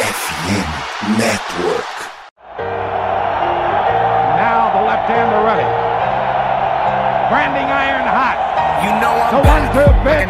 FM Network. Now the left-hander ready. Branding iron hot. You know I'm The back. one-two pitch.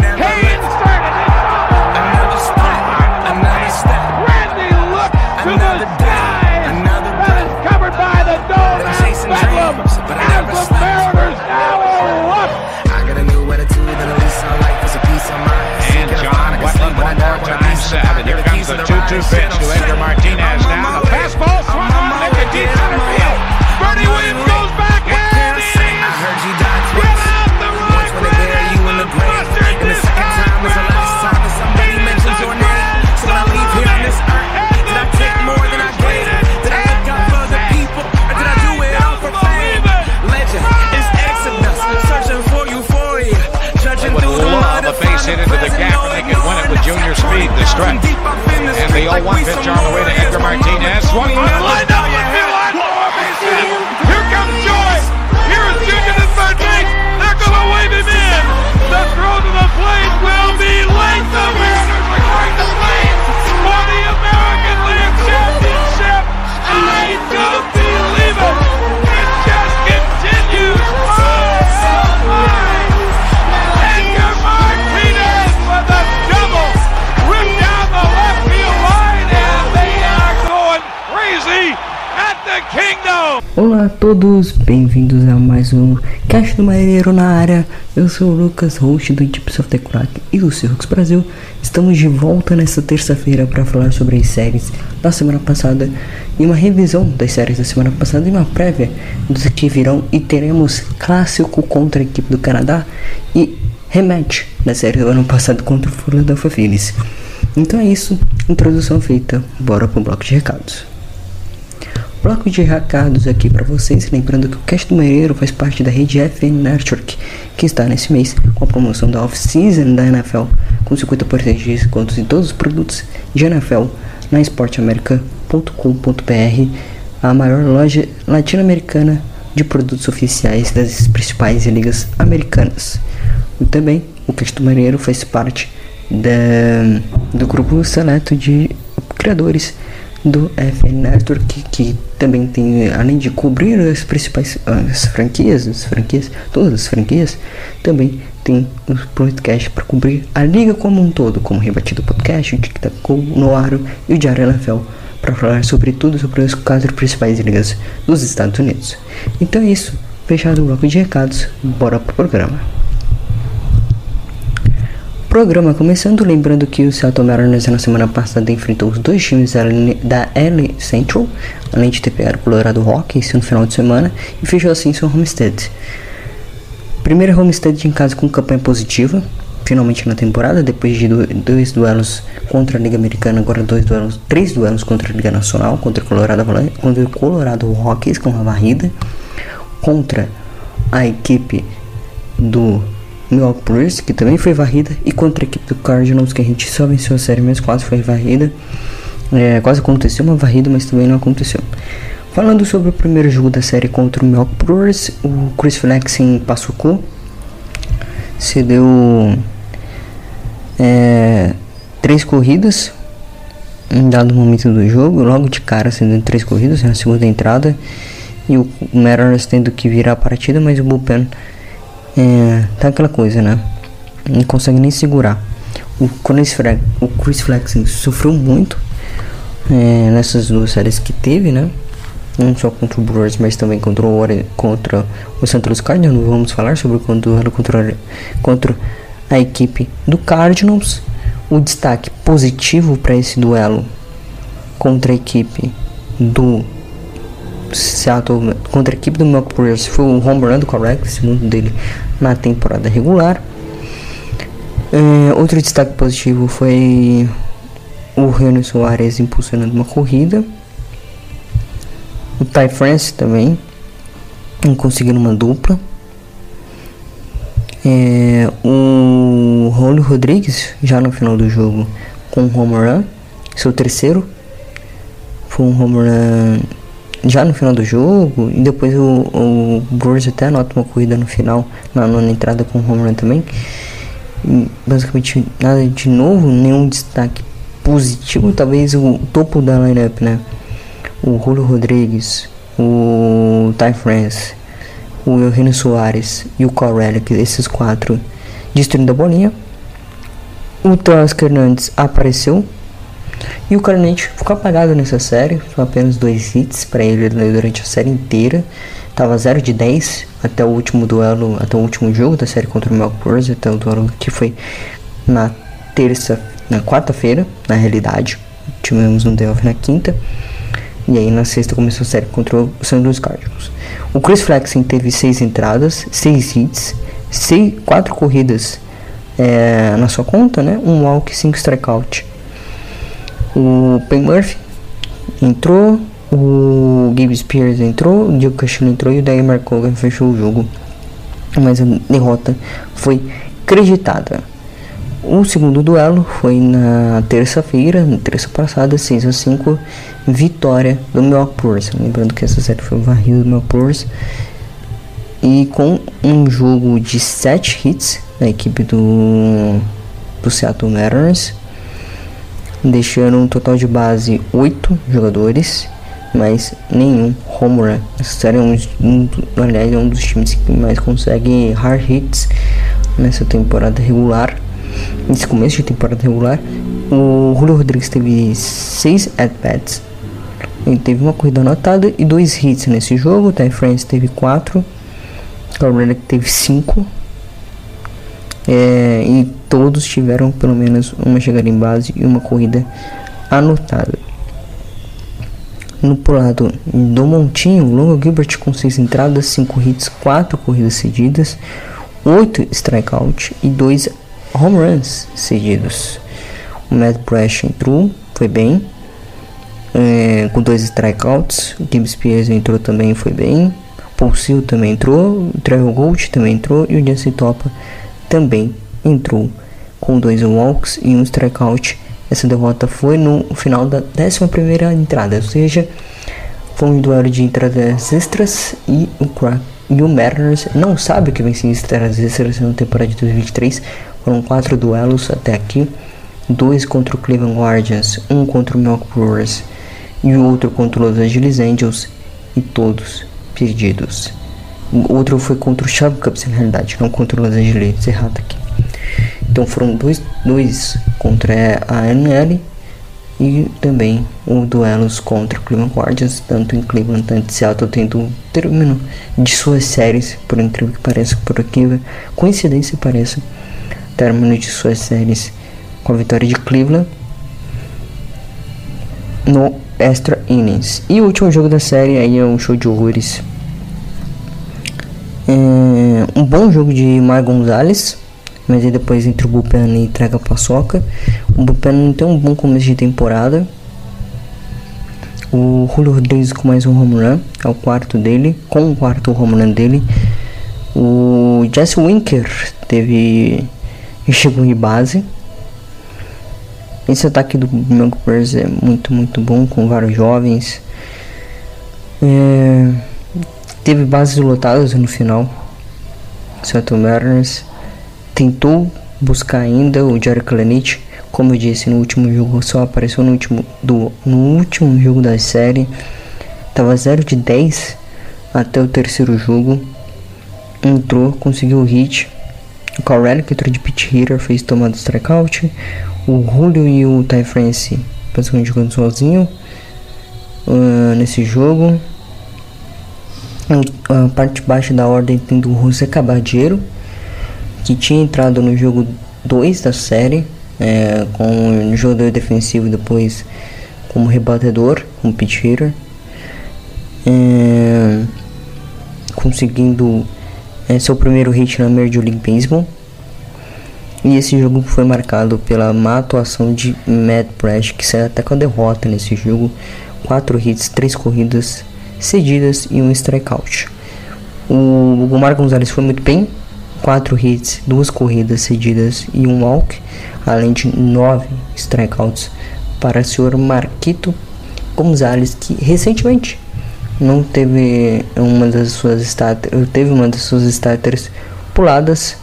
Swung Olá a todos, bem-vindos a mais um Caixa do Marinheiro na área. Eu sou o Lucas, host do Tips of the Crack e do Circus Brasil. Estamos de volta nesta terça-feira para falar sobre as séries da semana passada e uma revisão das séries da semana passada e uma prévia dos que virão. E teremos clássico contra a equipe do Canadá e rematch da série do ano passado contra o Philadelphia Phillies. Então é isso, introdução feita, bora pro bloco de recados. Bloco de recados aqui para vocês, lembrando que o Cast do Marinheiro faz parte da rede FN Network, que está nesse mês com a promoção da off-season da NFL, com 50% de descontos em todos os produtos de NFL na esporteamerica.com.br, a maior loja latino-americana de produtos oficiais das principais ligas americanas. E também o Cast do Marinheiro faz parte da, do grupo seleto de criadores do FN Network que, que também tem além de cobrir as principais as franquias, as franquias, todas as franquias, também tem um podcast para cobrir a liga como um todo, como Rebatido Podcast, o Tic Tac no Aro e o Diário NFL para falar sobre tudo sobre as quatro principais ligas dos Estados Unidos. Então é isso, fechado o bloco de recados, bora pro programa. Programa começando, lembrando que o Seattle Mariners na semana passada enfrentou os dois times da L- Central, além de ter pegado o Colorado Rockies no final de semana, e fechou assim seu homestead. Primeiro homestead em casa com campanha positiva, finalmente na temporada, depois de do- dois duelos contra a Liga Americana, agora dois duelos, três duelos contra a Liga Nacional, contra o Colorado, contra o Colorado Rockies com uma varrida, contra a equipe do Milwaukee Brewers, que também foi varrida, e contra a equipe do Cardinals, que a gente só venceu a série, mas quase foi varrida. É, quase aconteceu uma varrida, mas também não aconteceu. Falando sobre o primeiro jogo da série contra o Milwaukee Brewers, o Chris Flexen Passucu cedeu é, três corridas em dado momento do jogo, logo de cara cedendo três corridas na segunda entrada e o Mariners tendo que virar a partida, mas o bullpen é, tá aquela coisa, né? Não consegue nem segurar. O Chris, Fre o Chris Flexen sofreu muito é, nessas duas séries que teve, né? Não só contra o Brewers, mas também contra o, contra o Santos Cardinals. Vamos falar sobre o duelo contra, contra a equipe do Cardinals. O destaque positivo para esse duelo contra a equipe do Seattle contra a equipe do Milwaukee Brewers foi o home run do correct, segundo dele na temporada regular. É, outro destaque positivo foi o Renan Soares impulsionando uma corrida. O Ty France também conseguindo uma dupla. É, o Rolly Rodrigues já no final do jogo com um home run, seu terceiro. Foi um home run já no final do jogo e depois o, o Brewers até anota uma corrida no final, na nona entrada com o home também. E, basicamente nada de novo, nenhum destaque positivo, talvez o topo da lineup, né? O Julio Rodrigues, o Ty France, o Eugenio Soares e o Corelli, que esses quatro destruindo a bolinha. O Teoscar Hernandes apareceu e o Carnage ficou apagado nessa série, são apenas dois hits para ele durante a série inteira. Tava 0 de 10 até o último duelo, até o último jogo da série contra o Melkors, até o duelo que foi na terça, na quarta-feira, na realidade. Tivemos um day na quinta. E aí na sexta começou a série contra o St. Louis Cardinals. O Chris Flexen teve 6 entradas, 6 hits, 4 corridas é, na sua conta, né? Um walk e 5 strikeout. O Pen Murphy entrou, o Gabe Spears entrou, o Diego Castillo entrou e o Daí Marcogan fechou o jogo. Mas a derrota foi creditada. O segundo duelo foi na terça-feira, na terça passada, 6 a 5, vitória do Milwaukee Brewers. Lembrando que essa série foi varrida do Milwaukee Brewers. E com um jogo de 7 hits da equipe do, do Seattle Mariners, deixando um total de base 8 jogadores mas nenhum home run. Essa é um, um, aliás, é um dos times que mais consegue hard hits nessa temporada regular. Nesse começo de temporada regular, o Julio Rodrigues teve 6 at-bats. Ele teve uma corrida anotada e dois hits nesse jogo. O Ty France teve 4. Carl teve 5. É, e todos tiveram pelo menos uma chegada em base e uma corrida anotada. No lado do Montinho, Longo Gilbert com 6 entradas, 5 hits, 4 corridas cedidas, 8 strikeouts e 2 home runs cedidos. O Matt Brash entrou, foi bem, é, com 2 strikeouts. O Kim Spears entrou também, foi bem. Paul Seal também entrou, o Trevor Gold também entrou e o Jesse Topa também entrou com 2 walks e um strikeout essa derrota foi no final da 11 entrada, ou seja, foi um duelo de entradas extras e o e o Mariners não sabe que ser entradas extras na temporada de 2023. Foram quatro duelos até aqui: dois contra o Cleveland Guardians, um contra o Milwaukee Brewers e outro contra os Los Angeles Angels, e todos perdidos. O outro foi contra o Cubs, na realidade, não contra o Los Angeles, errado aqui. Então foram dois, dois contra a NL e também o duelos contra o Cleveland Guardians, tanto em Cleveland quanto em Seattle, tendo um término de suas séries, por incrível que pareça, por aqui, coincidência parece, término de suas séries com a vitória de Cleveland no extra innings. E o último jogo da série aí é um show de horrores. É um bom jogo de Mar Gonzalez mas aí depois entre o Bullpen e traga a paçoca. O Bullpen não tem um bom começo de temporada. O Julio Rodrigues com mais um home run, é o quarto dele, com o quarto home run dele. O Jesse Winker teve chegou em base. Esse ataque do Milwaukee é muito, muito bom, com vários jovens. É, teve bases lotadas no final. Seattle Mariners tentou buscar ainda o Jared Clanich, como eu disse no último jogo, só apareceu no último, do, no último jogo da série. Tava 0 de 10 até o terceiro jogo. Entrou, conseguiu o hit. O Corelli que entrou de pitch hitter fez tomada strikeout. O Julio e o Ty France basicamente jogando sozinho uh, nesse jogo. A parte baixa da ordem tendo o José Cabadeiro que tinha entrado no jogo 2 da série, é, com um jogador defensivo depois como rebatedor, como pitch hitter, é, conseguindo é, seu primeiro hit na Major League Baseball. E esse jogo foi marcado pela má atuação de Matt Brash, que saiu até com a derrota nesse jogo. 4 hits, 3 corridas cedidas e um strikeout. O, Marco Gonzalez foi muito bem, 4 hits, 2 corridas cedidas e um walk, além de 9 strikeouts para o senhor Marquito Gonzalez, que recentemente não teve uma das suas starters, teve uma das suas starters puladas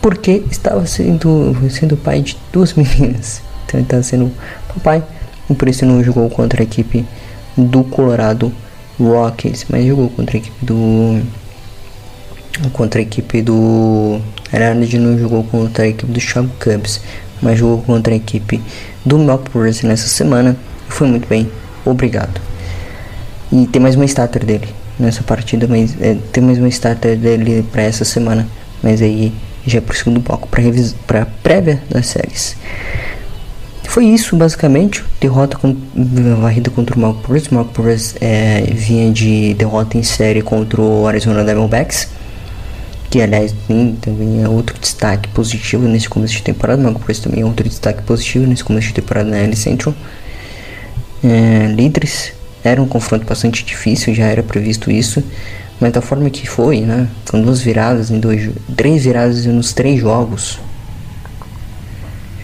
porque estava sendo, sendo pai de duas meninas. Então ele tá sendo papai. E por isso não jogou contra a equipe do Colorado Rockies, mas jogou contra a equipe do contra a equipe do Hernandes não jogou contra a equipe do Chicago Cubs, mas jogou contra a equipe do Milwaukee nessa semana foi muito bem, obrigado. E tem mais uma starter dele nessa partida, mas é, tem mais uma starter dele para essa semana, mas aí já é pro segundo bloco para prévia das séries. Foi isso basicamente, derrota com varrida contra o Mark Brewers. Mark Brewers é, vinha de derrota em série contra o Arizona Diamondbacks, que aliás tem, também é outro destaque positivo nesse começo de temporada. Mark Brewers também é outro destaque positivo nesse começo de temporada na L Central. É, líderes era um confronto bastante difícil, já era previsto isso, mas da forma que foi, né? Com duas viradas em dois, três viradas nos três jogos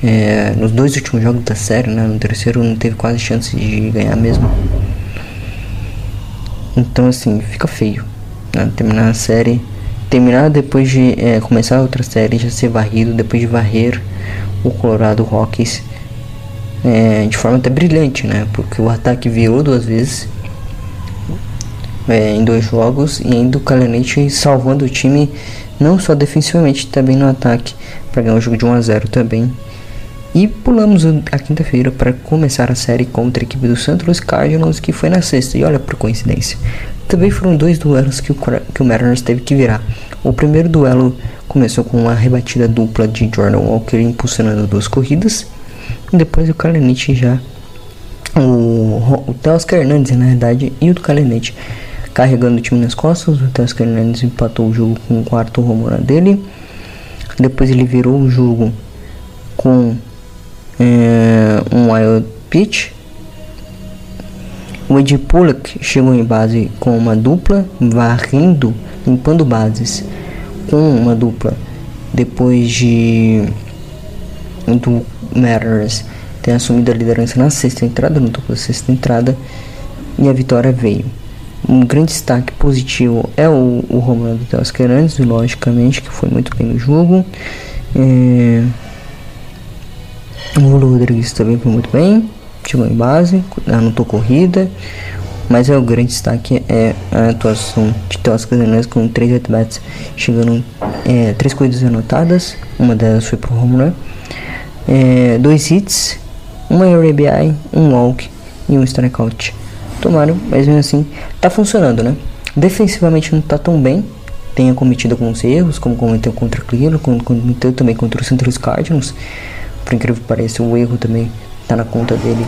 é, nos dois últimos jogos da série, né? No terceiro não teve quase chance de ganhar mesmo. Então assim, fica feio. Né? Terminar a série. Terminar depois de é, começar outra série, já ser varrido, depois de varrer o Colorado Rockies é, de forma até brilhante, né? Porque o ataque virou duas vezes é, em dois jogos e ainda o Kalenich salvando o time não só defensivamente, também no ataque para ganhar o jogo de 1 a 0 também e pulamos a quinta-feira para começar a série contra a equipe do Santos Cardinals, que foi na sexta. E olha por coincidência. Também foram dois duelos que o, que o Mariners teve que virar. O primeiro duelo começou com uma rebatida dupla de Jordan Walker impulsionando duas corridas. E depois o Kalenich já. O, o Teoscar Hernandes, na verdade, e o do Kalenich carregando o time nas costas. O Teoscar Hernandes empatou o jogo com o quarto home dele. Depois ele virou o jogo com é, um wild pitch. O Ed Pollock chegou em base com uma dupla, varrendo, limpando bases com uma dupla. Depois de do Matters ter assumido a liderança na sexta entrada, no topo da sexta entrada, e a vitória veio. Um grande destaque positivo é o, o Romano Teoscar logicamente, que foi muito bem no jogo. É, o Lula Rodrigues também foi muito bem, chegou em base, anotou corrida, mas é o grande destaque é a atuação de Teos Hernandes com três at-bats, chegando é, três corridas anotadas, uma delas foi pro home run, é, dois hits, uma RBI, um walk e um strikeout. Tomaram, mas mesmo assim tá funcionando, né? Defensivamente não tá tão bem, tenha cometido alguns erros, como cometeu contra Cleveland, como cometeu também contra o Central Cardinals, por incrível que pareça, o erro também tá na conta dele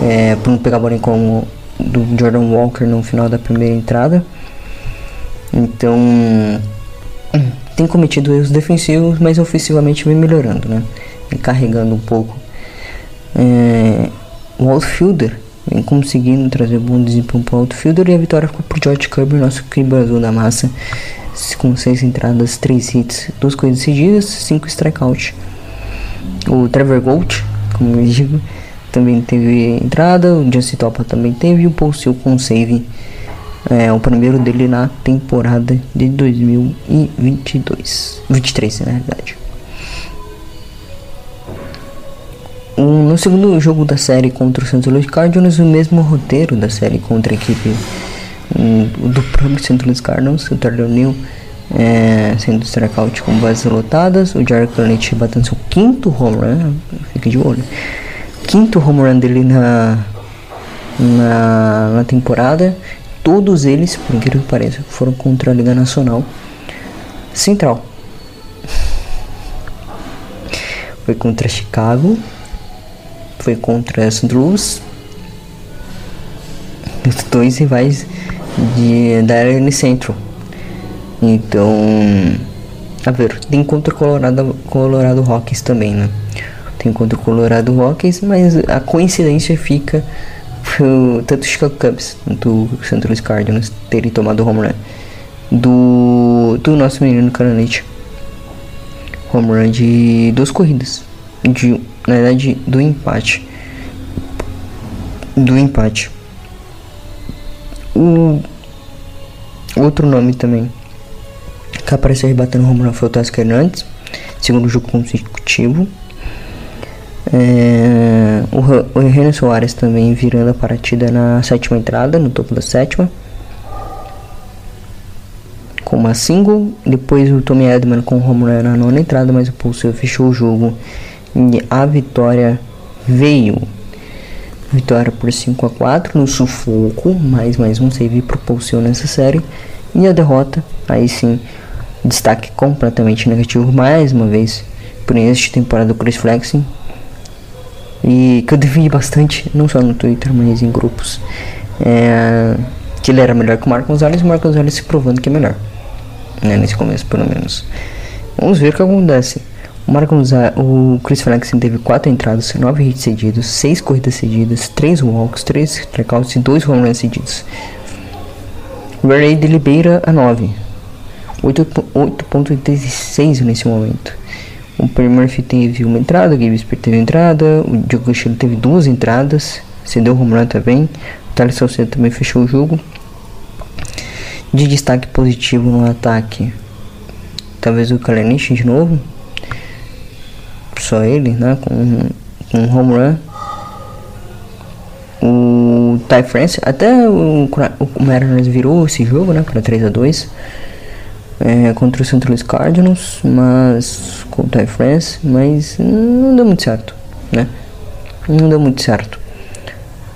é, por não pegar a bola como do Jordan Walker no final da primeira entrada. Então tem cometido erros defensivos, mas ofensivamente vem melhorando, né? Vem carregando um pouco. É, o outfielder vem conseguindo trazer bom desempenho para o outfielder e a vitória ficou por George Kirby, nosso cribo azul da massa, com seis entradas, três hits, duas coisas seguidas, cinco strikeouts. O Trevor Gold, como eu digo, também teve entrada. O Justin Topa também teve. O Paul Seal com save. É o primeiro dele na temporada de 2022. 23, na verdade. no segundo jogo da série contra o Santos Louis Cardinals, o mesmo roteiro da série contra a equipe um, do próprio Santos Louis Cardinals, o Neal é, sendo strikeout com bases lotadas. O Jared Clement batendo seu quinto home run, fica de olho. Quinto home run dele na, na, na temporada. Todos eles, por incrível que pareça, foram contra a Liga Nacional Central. Foi contra Chicago, foi contra St. Louis. Os dois rivais de, da LN Central. Então, a ver, tem contra o Colorado, Colorado Rockies também, né? Tem contra o Colorado Rockies, mas a coincidência fica tanto o Chicago Cubs quanto o St. Louis Cardinals terem tomado o home run do, do nosso menino Caranete. Home run de duas corridas. De, na verdade, do empate. Do empate. O outro nome também que apareceu rebatendo o home run foi o Tasca Hernandes, segundo jogo consecutivo. É, o, o Renan Soares também virando a partida na sétima entrada, no topo da sétima. Com uma single. Depois o Tommy Edman com o run na nona entrada, mas o Pulseu fechou o jogo. E a vitória veio. Vitória por 5 a 4 no sufoco. Mais mais um save pro Pulseu nessa série. E a derrota, aí sim, destaque completamente negativo mais uma vez por esta temporada do Chris Flexing e que eu defendi bastante, não só no Twitter, mas em grupos, é, que ele era melhor que o Marco Gonzalez o Marco Gonzalez se provando que é melhor, né, nesse começo pelo menos. Vamos ver o que acontece. O, Marco o Chris Flexen teve 4 entradas, 9 hits cedidos, 6 corridas cedidas, 3 walks, 3 strikeouts e 2 home runs cedidos. O Ray de a 9, 8.36 nesse momento. O Perry Murphy teve uma entrada, o Gabe Spear teve entrada, o Diogo Costello teve duas entradas, cedeu o run também, o Thales Salcedo também fechou o jogo. De destaque positivo no ataque, talvez o Kalenic de novo, só ele, né, com, com um. O Ty France, até o, o Mariners virou esse jogo, né, para 3 a 2 é, contra o St. Louis Cardinals, mas contra a France, mas não deu muito certo, né? Não deu muito certo.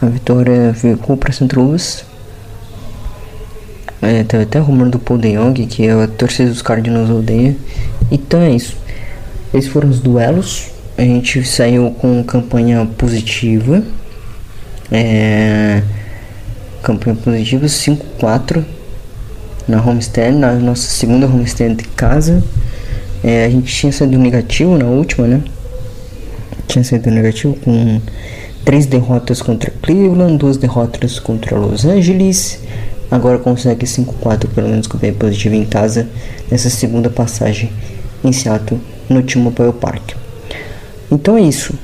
A vitória ficou para St. Louis. É, teve até rumor do Paul De Jong, que a torcida dos Cardinals odeia. Então é isso. Esses foram os duelos. A gente saiu com campanha positiva. É, campanha positiva 5-4 na homestand, na nossa segunda homestand de casa. É, a gente tinha saído negativo na última, né? Tinha saído negativo com três derrotas contra Cleveland, duas derrotas contra Los Angeles. Agora consegue 5-4 pelo menos com bem positivo em casa nessa segunda passagem em Seattle no T-Mobile Park. Então é isso.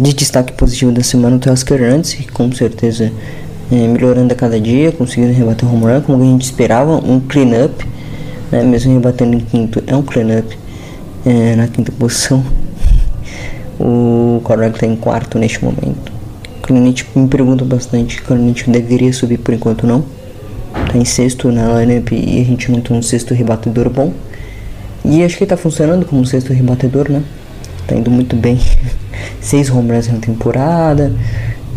De destaque positivo da semana o Teoscar Hernandes, com certeza é, melhorando a cada dia, conseguindo rebater o home run como a gente esperava, um clean-up, né, mesmo rebatendo em quinto, é um clean-up é, na quinta posição. o Correct está em quarto neste momento. O Clint me pergunta bastante, o Clint deveria subir por enquanto não. Tá em sexto na lineup e a gente tem um sexto rebatedor bom. E acho que está funcionando como sexto rebatedor, né? Tá indo muito bem. Seis home runs na temporada.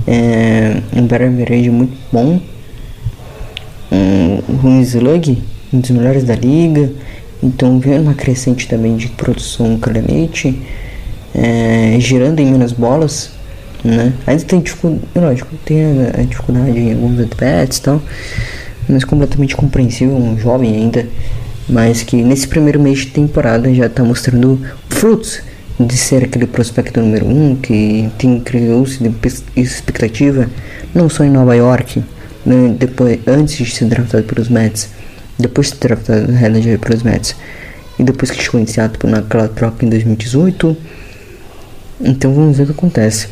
É, um Barry Average muito bom. Um, um Slug, um dos melhores da liga. Então vendo uma crescente também de produção Calanete. É, girando em menos bolas. Né? Ainda tem dificuldade, lógico, tem a, a dificuldade em alguns at-bats e tal. Mas completamente compreensível, um jovem ainda. Mas que nesse primeiro mês de temporada já está mostrando frutos de ser aquele prospecto número um que criou-se expectativa não só em Nova York, né, depois antes de ser draftado pelos Mets, depois de ser draftado na pelos Mets e depois que chegou em Seattle naquela troca em 2018. Então vamos ver o que acontece.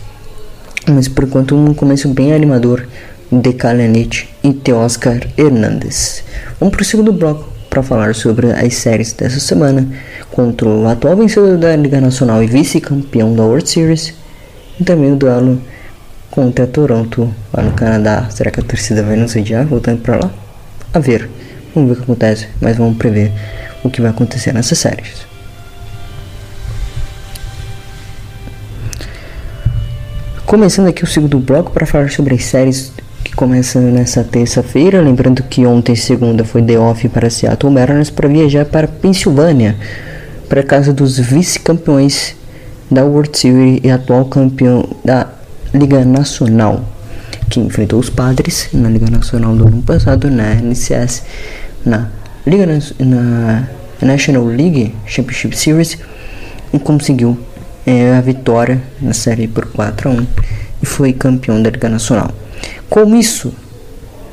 Mas por enquanto um começo bem animador de Kalenich e Teoscar Hernandes. Vamos para o segundo bloco para falar sobre as séries dessa semana contra o atual vencedor da Liga Nacional e vice-campeão da World Series e também o duelo contra Toronto lá no Canadá. Será que a torcida vai nos odiar voltando para lá? A ver, vamos ver o que acontece, mas vamos prever o que vai acontecer nessas séries. Começando aqui o segundo bloco para falar sobre as séries começando nessa terça-feira. Lembrando que ontem, segunda, foi the off para Seattle Mariners para viajar para Pensilvânia, para casa dos vice-campeões da World Series e atual campeão da Liga Nacional, que enfrentou os Padres na Liga Nacional do ano passado, na NCS, na Liga na National League Championship Series e conseguiu é, a vitória na série por 4 a 1 e foi campeão da Liga Nacional. Com isso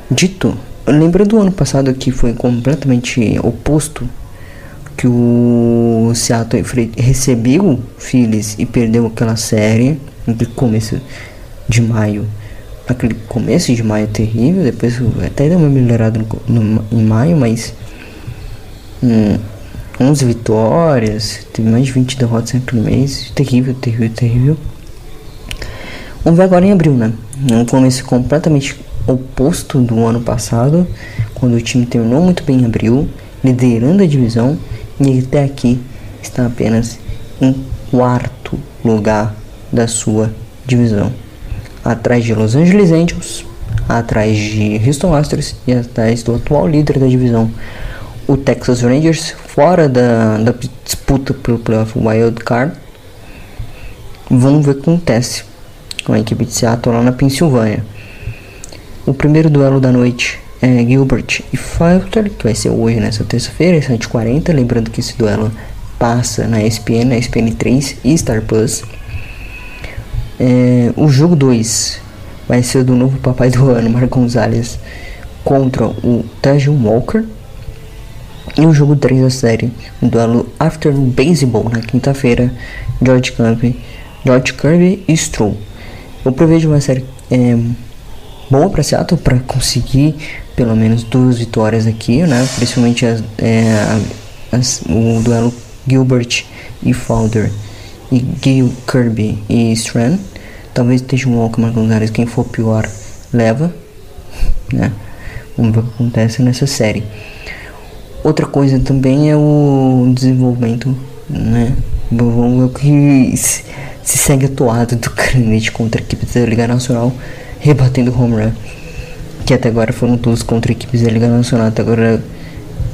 dito, lembra do ano passado que foi completamente oposto, que o Seattle recebeu Phillies e perdeu aquela série no começo de maio. Aquele começo de maio terrível, depois até deu uma melhorada no, no, em maio, mas hum, 11 vitórias, teve mais de 20 derrotas naquele mês. Terrível, terrível, terrível. Vamos ver agora em abril, né? Um começo completamente oposto do ano passado, quando o time terminou muito bem em abril, liderando a divisão e até aqui está apenas em quarto lugar da sua divisão, atrás de Los Angeles Angels, atrás de Houston Astros e atrás do atual líder da divisão, o Texas Rangers, fora da, da disputa pelo playoff Wild Card. Vamos ver o que acontece com a equipe de Seattle lá na Pensilvânia. O primeiro duelo da noite é Gilbert e Falter, que vai ser hoje nessa terça-feira, 7h40. Lembrando que esse duelo passa na ESPN, na ESPN 3 e Star Plus. É, o jogo 2 vai ser do novo papai do ano, Marco Gonzalez, contra o Tajun Walker. E o jogo 3 da série, o duelo After Baseball, na quinta-feira, George Kirby, George Kirby e Stroll. Eu prevejo uma série é, boa para Seattle para conseguir pelo menos duas vitórias aqui, né? Principalmente as, é, as, o duelo Gilbert e Fowler e Gil Kirby e Strand. Talvez esteja um Walker Gonzalez, quem for pior leva, né? Vamos ver o que acontece nessa série. Outra coisa também é o desenvolvimento, né? Vamos ver o que se, se segue atuado do Granite contra a equipe da Liga Nacional rebatendo home run. Que até agora foram todos contra equipes da Liga Nacional. Até agora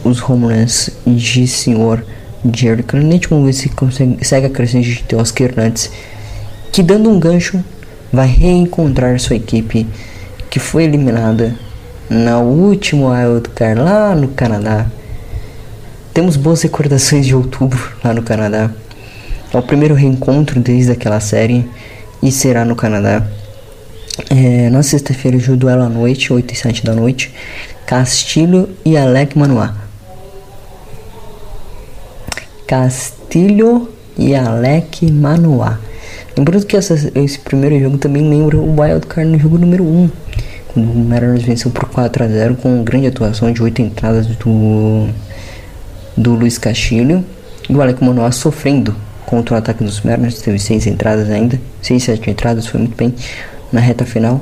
os home runs de senhor Jerry Cranete. Vamos ver se consegue, segue a crescente de Oscar Hernandes. Que dando um gancho vai reencontrar sua equipe que foi eliminada na última Wild Card lá no Canadá. Temos boas recordações de outubro lá no Canadá. É o primeiro reencontro desde aquela série e será no Canadá. É, na sexta-feira, o duelo à noite, 8 e 7 da noite. Castilho e Alec Manoá. Castilho e Alec Manoá. Lembrando que essa, esse primeiro jogo também lembra o Wild Card no jogo número 1. Quando o Mariners venceu por 4 a 0 com grande atuação de 8 entradas do, do Luiz Castilho. E o Alec Manoá sofrendo contra o ataque dos Mariners. Teve 6 entradas ainda. 6, 7 entradas, foi muito bem na reta final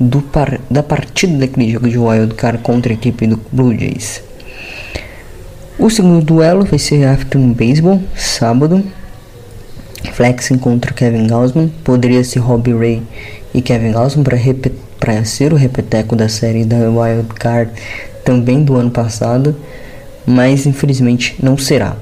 do par, da partida daquele jogo de Wild Card contra a equipe do Blue Jays. O segundo duelo vai ser Afternoon Baseball, sábado. Flexing contra Kevin Gausman. Poderia ser Robbie Ray e Kevin Gausman para ser o repeteco da série da Wild Card também do ano passado, mas infelizmente não será.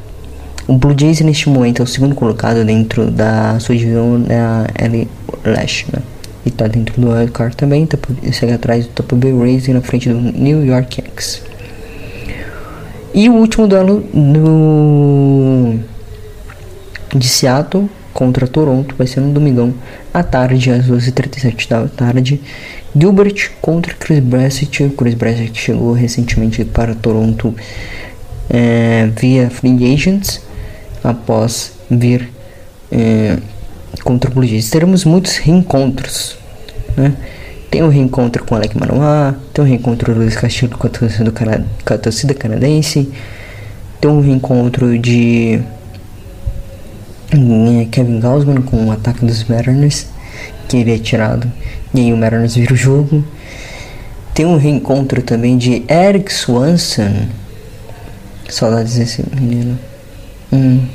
O Blue Jays neste momento é o segundo colocado dentro da sua divisão na L Lash, né? e tá dentro do wildcard também, tá, segue atrás do Tampa Bay Rays e na frente do New York Yankees. E o último duelo no de Seattle contra Toronto vai ser no domingão à tarde, às 12h37 da tarde. Gilbert contra Chris Bressett. Chris Bressett chegou recentemente para Toronto é, via Free Agents após vir é, Blue Jays. Teremos muitos reencontros, né? Tem um reencontro com Alec Manoá, tem um reencontro do Luiz Castilho com a torcida, cana com a torcida canadense, tem um reencontro de eh, Kevin Gausman com o ataque dos Mariners, que ele é tirado, e aí o Mariners vira o jogo. Tem um reencontro também de Eric Swanson. Saudades desse menino. Hum.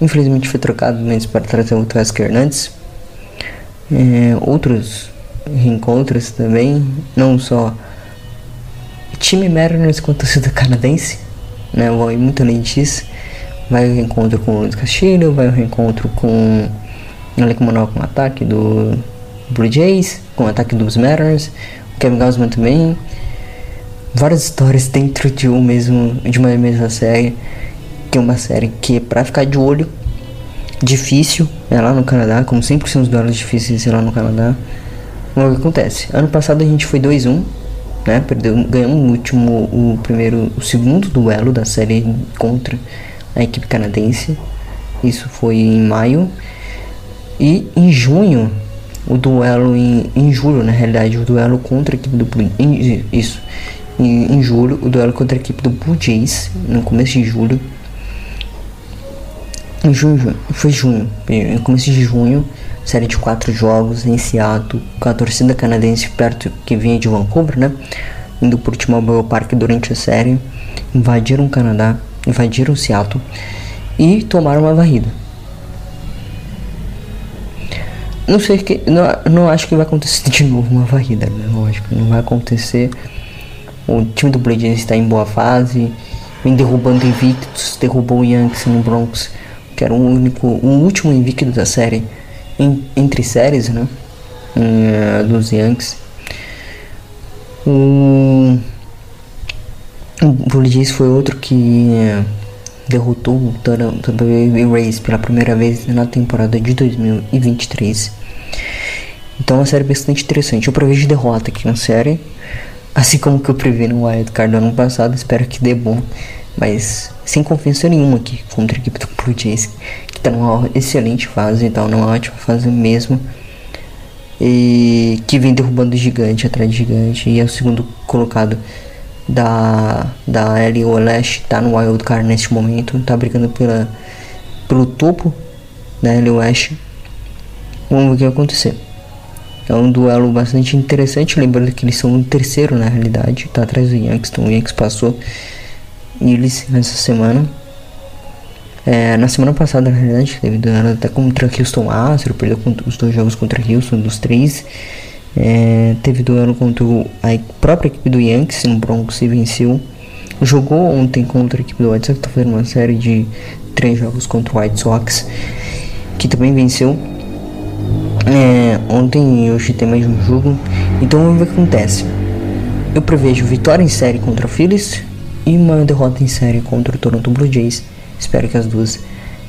Infelizmente foi trocado menos para trazer o Tasker Hernandes. É, outros reencontros também, não só time Mariners com torcida canadense, né? Vai muito além disso. Vai o reencontro com o Luiz Castilho, vai o reencontro com Alec Manuel com o ataque do Blue Jays, com o ataque dos Mariners, o Kevin Gausman também. Várias histórias dentro de um mesmo de uma mesma série que é uma série que é pra ficar de olho. Difícil, é lá no Canadá, como sempre são os duelos difíceis lá no Canadá. O que acontece? Ano passado a gente foi 2-1, né? Perdeu, ganhamos o último, o primeiro, o segundo duelo da série contra a equipe canadense. Isso foi em maio. E em junho, o duelo em, em julho, na realidade, o duelo contra a equipe do Blue Isso. Em, em julho, o duelo contra a equipe do Blue Jays, no começo de julho, Em junho, foi junho, no começo de junho, série de quatro jogos em Seattle, com a torcida canadense perto que vinha de Vancouver, né? Indo por T-Mobile Park durante a série, invadiram o Canadá, invadiram Seattle e tomaram uma varrida. Não sei que. Não, não acho que vai acontecer de novo uma varrida, né? Lógico, não vai acontecer. O time do Blade está em boa fase, vem derrubando invictos, derrubou o Yankees no Bronx que era o único, o último invicto da série em, entre séries, né? Uh, dos Yankees. O, o Blue Jays foi outro que uh, derrotou o Tampa Bay Rays pela primeira vez na temporada de 2023. Então é uma série bastante interessante. Eu prevejo derrota aqui na série, assim como que eu previ no Wild Card do ano passado. Espero que dê bom mas sem confiança nenhuma aqui contra a equipe do Blue Jays, que está numa excelente fase, então numa ótima fase mesmo. E que vem derrubando gigante atrás de gigante. E é o segundo colocado da, da LO Leste, está no Wild Card neste momento, está brigando pela, pelo topo da LO West. Vamos ver o que vai acontecer. É um duelo bastante interessante, lembrando que eles são o terceiro na realidade, está atrás do Yankees, então o Yankees passou eles nessa semana. É, na semana passada, na realidade, teve dano até contra Houston Astro, perdeu os dois jogos contra Houston, dos três. É, teve duelo contra a própria equipe do Yankees no Bronx e venceu. Jogou ontem contra a equipe do White Sox, tá fazendo uma série de três jogos contra o White Sox, que também venceu. É, ontem e hoje tem mais um jogo, então o que acontece. Eu prevejo vitória em série contra o Phillies, e uma derrota em série contra o Toronto Blue Jays. Espero que as duas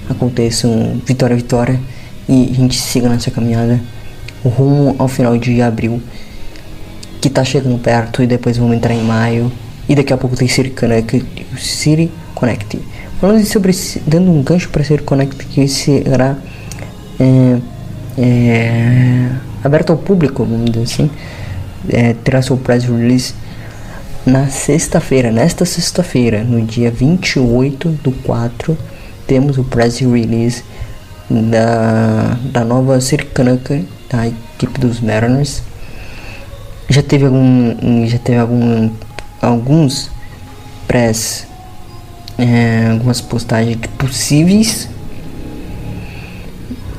aconteçam vitória vitória e a gente siga nessa caminhada rumo ao final de abril, que tá chegando perto e depois vamos entrar em maio e daqui a pouco tem City Connect, City Connect. Falando sobre dando um gancho para City Connect que será é, é, aberto ao público, vamos dizer assim, é, terá seu press release na sexta-feira, nesta sexta-feira, no dia 28 do 4, temos o press release da, da nova Circanca da equipe dos Mariners. Já teve algum, já teve algum, alguns press, é, algumas postagens de possíveis,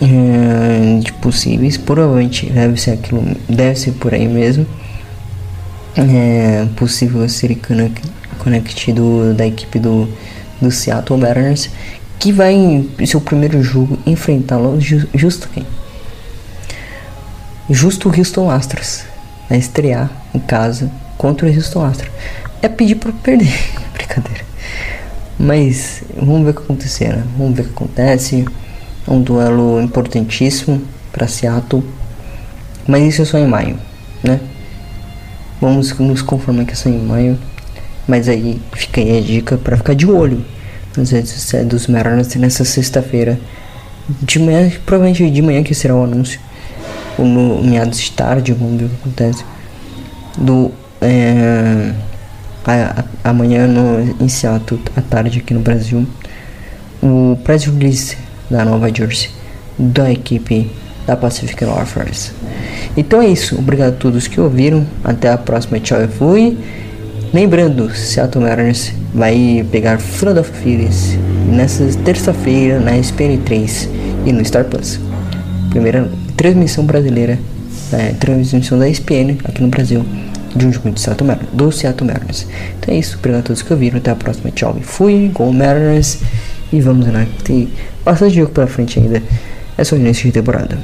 é, de possíveis, provavelmente deve ser aquilo, deve ser por aí mesmo é, possível ser conectado da equipe do, do Seattle Mariners, que vai em seu primeiro jogo enfrentá-lo justo quem? Justo o Houston Astros. A estrear em casa contra o Houston Astros. É pedir para perder, brincadeira. Mas vamos ver o que acontecer, né? Vamos ver o que acontece. É um duelo importantíssimo para Seattle. Mas isso é só em maio, né? Vamos nos conformar que é só em maio. Mas aí fica aí a dica para ficar de olho nas redes sociais dos Mariners nessa sexta-feira. De manhã, provavelmente de manhã que será o anúncio. Ou no meados de tarde, vamos ver o que acontece. Do. É, a, a, amanhã no, Seattle, à tarde aqui no Brasil. O press release da Nova Jersey da equipe da Pacific Northwest. Então é isso. Obrigado a todos que ouviram. Até a próxima. Tchau e fui. Lembrando, Seattle Mariners vai pegar Philadelphia Phillies nessa terça-feira na SPN3 e no Star Plus. Primeira transmissão brasileira, é, transmissão da SPN aqui no Brasil de um jogo de Seattle Mariners, do Seattle Mariners. Então é isso. Obrigado a todos que ouviram. Até a próxima. Tchau e fui. Go Mariners. E vamos lá. Tem bastante jogo pela frente ainda. É só o início de temporada.